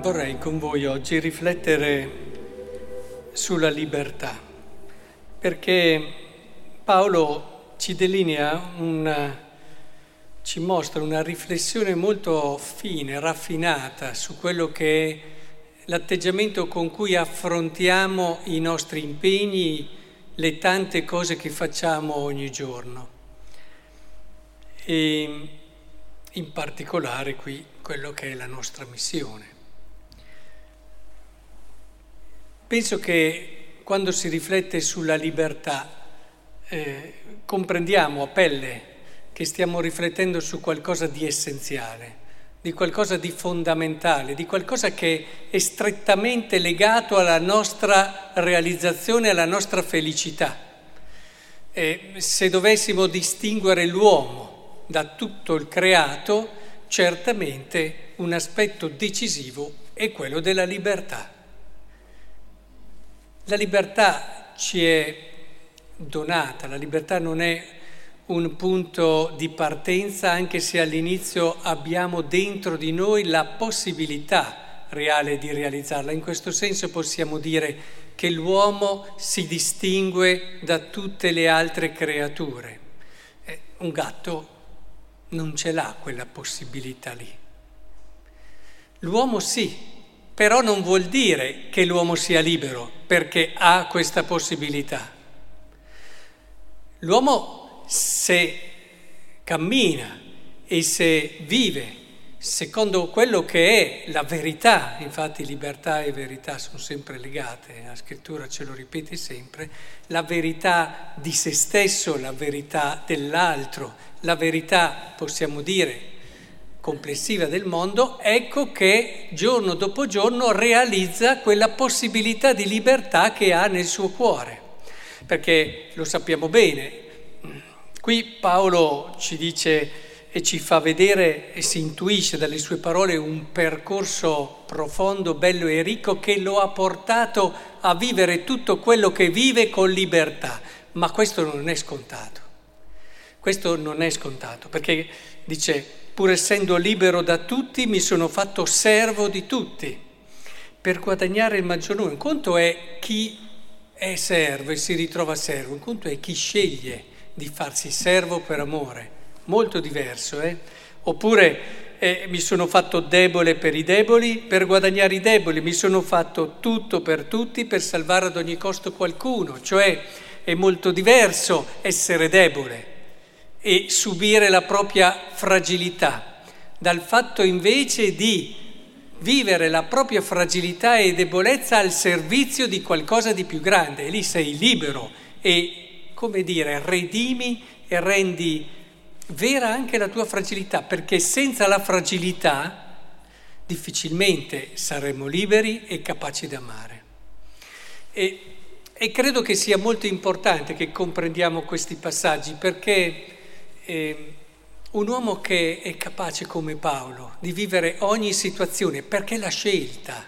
Vorrei con voi oggi riflettere sulla libertà, perché Paolo ci delinea una, ci mostra una riflessione molto fine, raffinata su quello che è l'atteggiamento con cui affrontiamo i nostri impegni, le tante cose che facciamo ogni giorno. E in particolare qui quello che è la nostra missione. Penso che quando si riflette sulla libertà eh, comprendiamo a pelle che stiamo riflettendo su qualcosa di essenziale, di qualcosa di fondamentale, di qualcosa che è strettamente legato alla nostra realizzazione, alla nostra felicità. E se dovessimo distinguere l'uomo da tutto il creato, certamente un aspetto decisivo è quello della libertà. La libertà ci è donata, la libertà non è un punto di partenza anche se all'inizio abbiamo dentro di noi la possibilità reale di realizzarla. In questo senso possiamo dire che l'uomo si distingue da tutte le altre creature. Eh, un gatto non ce l'ha quella possibilità lì. L'uomo sì, però non vuol dire che l'uomo sia libero perché ha questa possibilità. L'uomo se cammina e se vive secondo quello che è la verità, infatti libertà e verità sono sempre legate, la scrittura ce lo ripete sempre, la verità di se stesso, la verità dell'altro, la verità, possiamo dire, complessiva del mondo, ecco che giorno dopo giorno realizza quella possibilità di libertà che ha nel suo cuore. Perché lo sappiamo bene, qui Paolo ci dice e ci fa vedere e si intuisce dalle sue parole un percorso profondo, bello e ricco che lo ha portato a vivere tutto quello che vive con libertà. Ma questo non è scontato. Questo non è scontato, perché dice pur essendo libero da tutti, mi sono fatto servo di tutti. Per guadagnare il maggior numero. Un conto è chi è servo e si ritrova servo, un conto è chi sceglie di farsi servo per amore, molto diverso, eh? Oppure eh, mi sono fatto debole per i deboli, per guadagnare i deboli, mi sono fatto tutto per tutti per salvare ad ogni costo qualcuno, cioè è molto diverso essere debole e subire la propria fragilità, dal fatto invece di vivere la propria fragilità e debolezza al servizio di qualcosa di più grande. E lì sei libero e, come dire, redimi e rendi vera anche la tua fragilità, perché senza la fragilità difficilmente saremo liberi e capaci di amare. E, e credo che sia molto importante che comprendiamo questi passaggi perché eh, un uomo che è capace come Paolo di vivere ogni situazione. Perché l'ha scelta,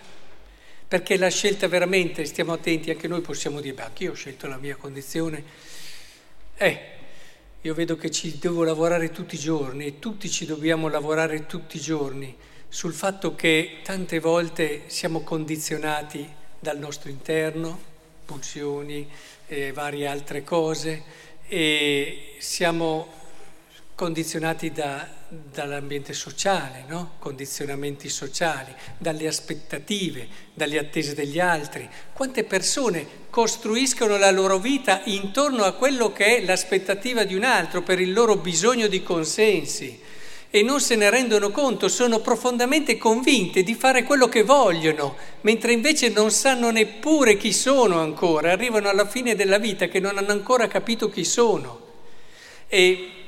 perché l'ha scelta veramente, stiamo attenti, anche noi possiamo dire, beh, anch'io ho scelto la mia condizione. Eh, io vedo che ci devo lavorare tutti i giorni e tutti ci dobbiamo lavorare tutti i giorni sul fatto che tante volte siamo condizionati dal nostro interno, pulsioni e varie altre cose, e siamo condizionati da, dall'ambiente sociale, no? condizionamenti sociali, dalle aspettative, dalle attese degli altri. Quante persone costruiscono la loro vita intorno a quello che è l'aspettativa di un altro per il loro bisogno di consensi e non se ne rendono conto, sono profondamente convinte di fare quello che vogliono, mentre invece non sanno neppure chi sono ancora, arrivano alla fine della vita che non hanno ancora capito chi sono. E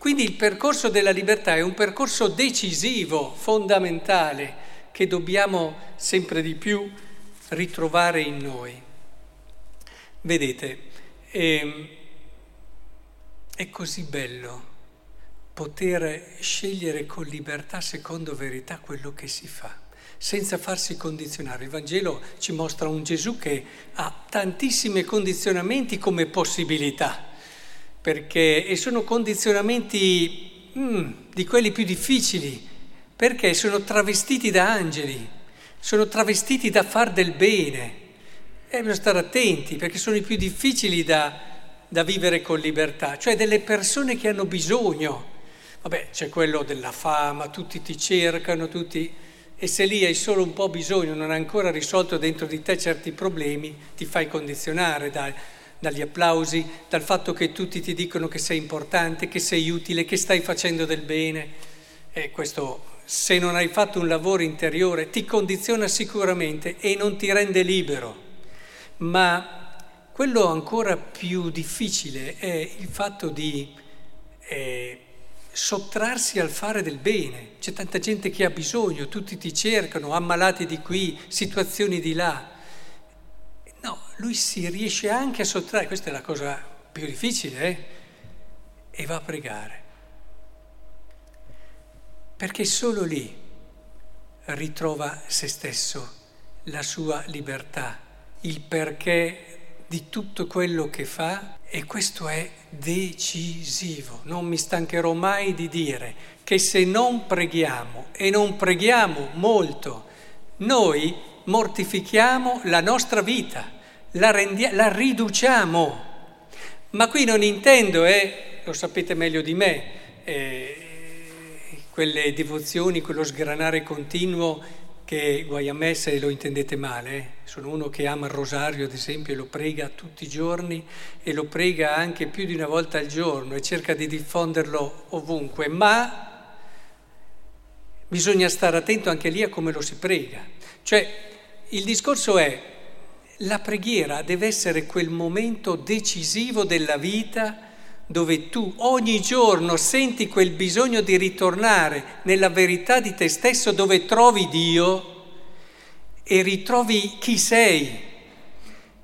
quindi il percorso della libertà è un percorso decisivo, fondamentale, che dobbiamo sempre di più ritrovare in noi. Vedete, è, ehm, è così bello poter scegliere con libertà, secondo verità, quello che si fa, senza farsi condizionare. Il Vangelo ci mostra un Gesù che ha tantissimi condizionamenti come possibilità perché, e sono condizionamenti mm, di quelli più difficili, perché sono travestiti da angeli. sono travestiti da far del bene. E bisogna stare attenti perché sono i più difficili da, da vivere con libertà, cioè delle persone che hanno bisogno. Vabbè, c'è quello della fama, tutti ti cercano, tutti... E se lì hai solo un po' bisogno, non hai ancora risolto dentro di te certi problemi, ti fai condizionare dai, dagli applausi, dal fatto che tutti ti dicono che sei importante, che sei utile, che stai facendo del bene. E questo, se non hai fatto un lavoro interiore, ti condiziona sicuramente e non ti rende libero. Ma quello ancora più difficile è il fatto di eh, sottrarsi al fare del bene. C'è tanta gente che ha bisogno, tutti ti cercano, ammalati di qui, situazioni di là. Lui si riesce anche a sottrarre, questa è la cosa più difficile, eh? e va a pregare. Perché solo lì ritrova se stesso, la sua libertà il perché di tutto quello che fa e questo è decisivo. Non mi stancherò mai di dire che se non preghiamo e non preghiamo molto, noi mortifichiamo la nostra vita, la, rendia- la riduciamo. Ma qui non intendo, eh, lo sapete meglio di me, eh, quelle devozioni, quello sgranare continuo che guai a me se lo intendete male, eh. sono uno che ama il rosario ad esempio e lo prega tutti i giorni e lo prega anche più di una volta al giorno e cerca di diffonderlo ovunque, ma bisogna stare attento anche lì a come lo si prega. Cioè il discorso è la preghiera deve essere quel momento decisivo della vita dove tu ogni giorno senti quel bisogno di ritornare nella verità di te stesso, dove trovi Dio e ritrovi chi sei.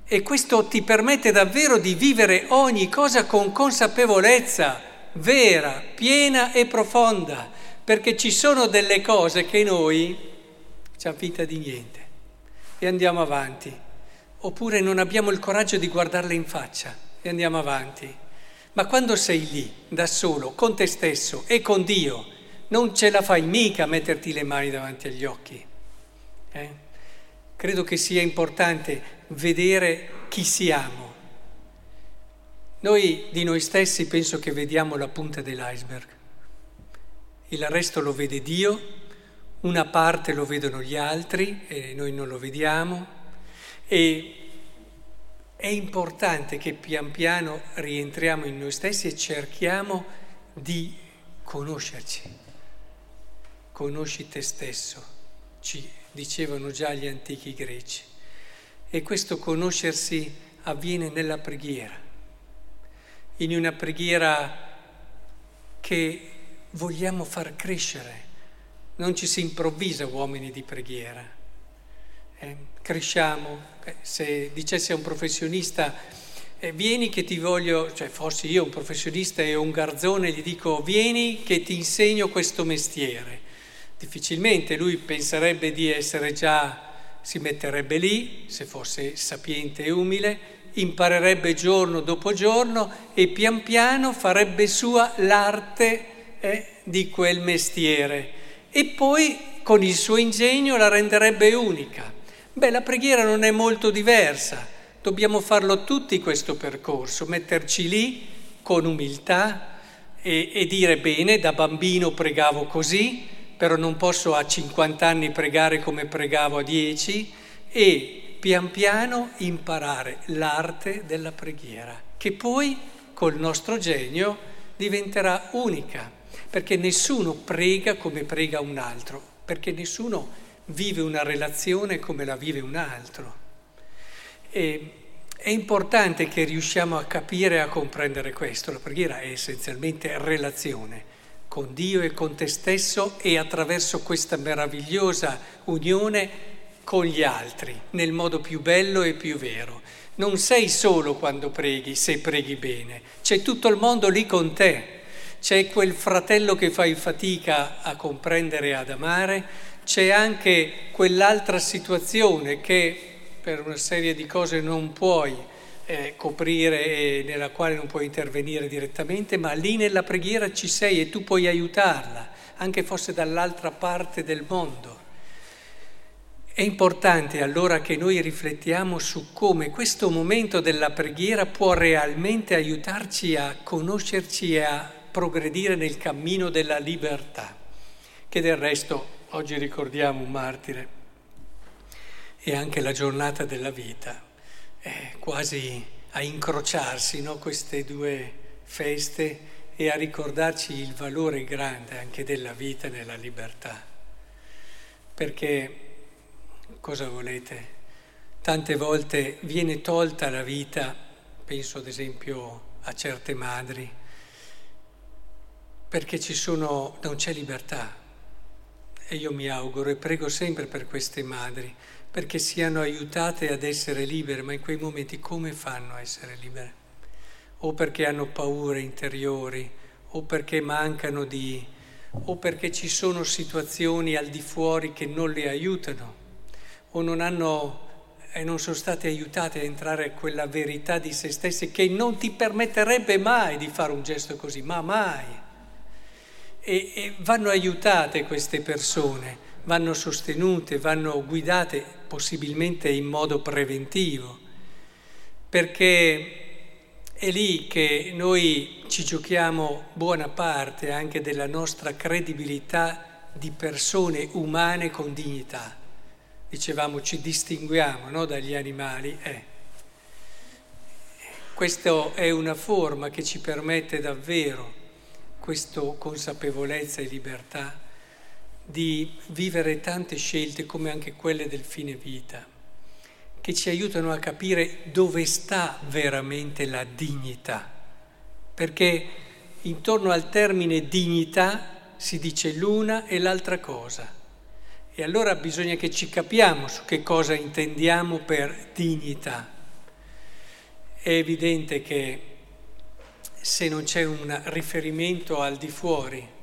E questo ti permette davvero di vivere ogni cosa con consapevolezza vera, piena e profonda, perché ci sono delle cose che noi ci finta di niente e andiamo avanti, oppure non abbiamo il coraggio di guardarle in faccia e andiamo avanti. Ma quando sei lì, da solo, con te stesso e con Dio, non ce la fai mica a metterti le mani davanti agli occhi. Eh? Credo che sia importante vedere chi siamo. Noi di noi stessi penso che vediamo la punta dell'iceberg. Il resto lo vede Dio, una parte lo vedono gli altri e noi non lo vediamo. E è importante che pian piano rientriamo in noi stessi e cerchiamo di conoscerci. Conosci te stesso, ci dicevano già gli antichi greci. E questo conoscersi avviene nella preghiera, in una preghiera che vogliamo far crescere. Non ci si improvvisa uomini di preghiera eh, cresciamo. Eh, se dicessi a un professionista, eh, vieni che ti voglio, cioè fossi io un professionista e un garzone, gli dico, vieni che ti insegno questo mestiere. Difficilmente lui penserebbe di essere già, si metterebbe lì, se fosse sapiente e umile, imparerebbe giorno dopo giorno e pian piano farebbe sua l'arte eh, di quel mestiere e poi con il suo ingegno la renderebbe unica. Beh, la preghiera non è molto diversa, dobbiamo farlo tutti questo percorso, metterci lì con umiltà e, e dire bene, da bambino pregavo così, però non posso a 50 anni pregare come pregavo a 10 e pian piano imparare l'arte della preghiera, che poi col nostro genio diventerà unica, perché nessuno prega come prega un altro, perché nessuno vive una relazione come la vive un altro. E è importante che riusciamo a capire e a comprendere questo. La preghiera è essenzialmente relazione con Dio e con te stesso e attraverso questa meravigliosa unione con gli altri, nel modo più bello e più vero. Non sei solo quando preghi, se preghi bene, c'è tutto il mondo lì con te, c'è quel fratello che fai fatica a comprendere e ad amare, c'è anche quell'altra situazione che per una serie di cose non puoi eh, coprire e nella quale non puoi intervenire direttamente, ma lì nella preghiera ci sei e tu puoi aiutarla, anche fosse dall'altra parte del mondo. È importante allora che noi riflettiamo su come questo momento della preghiera può realmente aiutarci a conoscerci e a progredire nel cammino della libertà, che del resto oggi ricordiamo un martire e anche la giornata della vita, è quasi a incrociarsi no? queste due feste e a ricordarci il valore grande anche della vita nella libertà. Perché cosa volete? Tante volte viene tolta la vita, penso ad esempio a certe madri, perché sono, non c'è libertà. E io mi auguro e prego sempre per queste madri, perché siano aiutate ad essere libere, ma in quei momenti come fanno a essere libere? O perché hanno paure interiori, o perché mancano di... o perché ci sono situazioni al di fuori che non le aiutano o non hanno e non sono state aiutate a entrare in quella verità di se stesse che non ti permetterebbe mai di fare un gesto così, ma mai. E, e vanno aiutate queste persone, vanno sostenute, vanno guidate possibilmente in modo preventivo, perché è lì che noi ci giochiamo buona parte anche della nostra credibilità di persone umane con dignità dicevamo ci distinguiamo no, dagli animali, eh. questa è una forma che ci permette davvero, questa consapevolezza e libertà, di vivere tante scelte come anche quelle del fine vita, che ci aiutano a capire dove sta veramente la dignità, perché intorno al termine dignità si dice l'una e l'altra cosa. E allora bisogna che ci capiamo su che cosa intendiamo per dignità. È evidente che se non c'è un riferimento al di fuori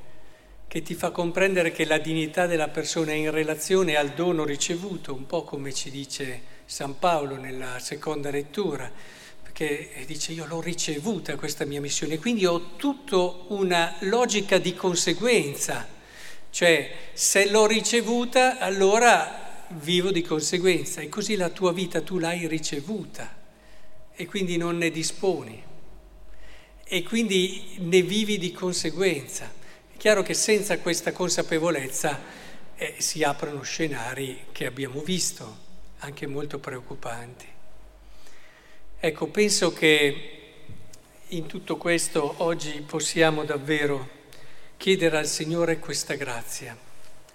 che ti fa comprendere che la dignità della persona è in relazione al dono ricevuto, un po' come ci dice San Paolo nella seconda lettura, perché dice io l'ho ricevuta questa mia missione, quindi ho tutta una logica di conseguenza. Cioè, se l'ho ricevuta, allora vivo di conseguenza e così la tua vita tu l'hai ricevuta e quindi non ne disponi e quindi ne vivi di conseguenza. È chiaro che senza questa consapevolezza eh, si aprono scenari che abbiamo visto, anche molto preoccupanti. Ecco, penso che in tutto questo oggi possiamo davvero chiedere al Signore questa grazia.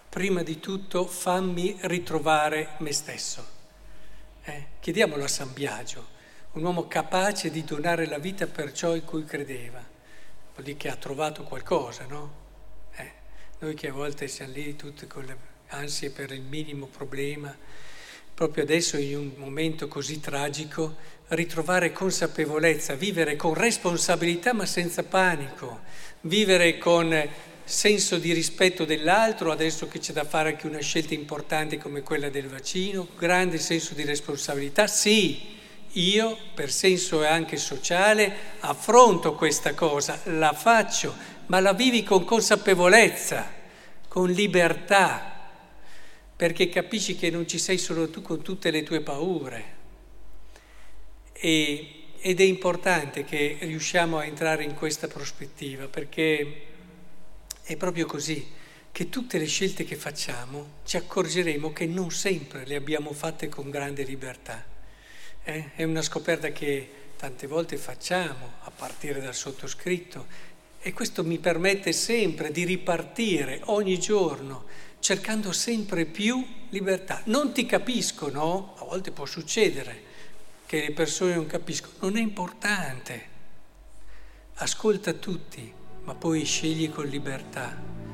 Prima di tutto fammi ritrovare me stesso. Eh? Chiediamolo a San Biagio, un uomo capace di donare la vita per ciò in cui credeva. Vuol dire che ha trovato qualcosa, no? Eh? Noi che a volte siamo lì tutti con le ansie per il minimo problema, proprio adesso in un momento così tragico, ritrovare consapevolezza, vivere con responsabilità ma senza panico, vivere con senso di rispetto dell'altro, adesso che c'è da fare anche una scelta importante come quella del vaccino, grande senso di responsabilità, sì, io per senso anche sociale affronto questa cosa, la faccio, ma la vivi con consapevolezza, con libertà perché capisci che non ci sei solo tu con tutte le tue paure. E, ed è importante che riusciamo a entrare in questa prospettiva, perché è proprio così, che tutte le scelte che facciamo ci accorgeremo che non sempre le abbiamo fatte con grande libertà. Eh? È una scoperta che tante volte facciamo, a partire dal sottoscritto, e questo mi permette sempre di ripartire ogni giorno cercando sempre più libertà. Non ti capiscono, a volte può succedere che le persone non capiscono, non è importante. Ascolta tutti, ma poi scegli con libertà.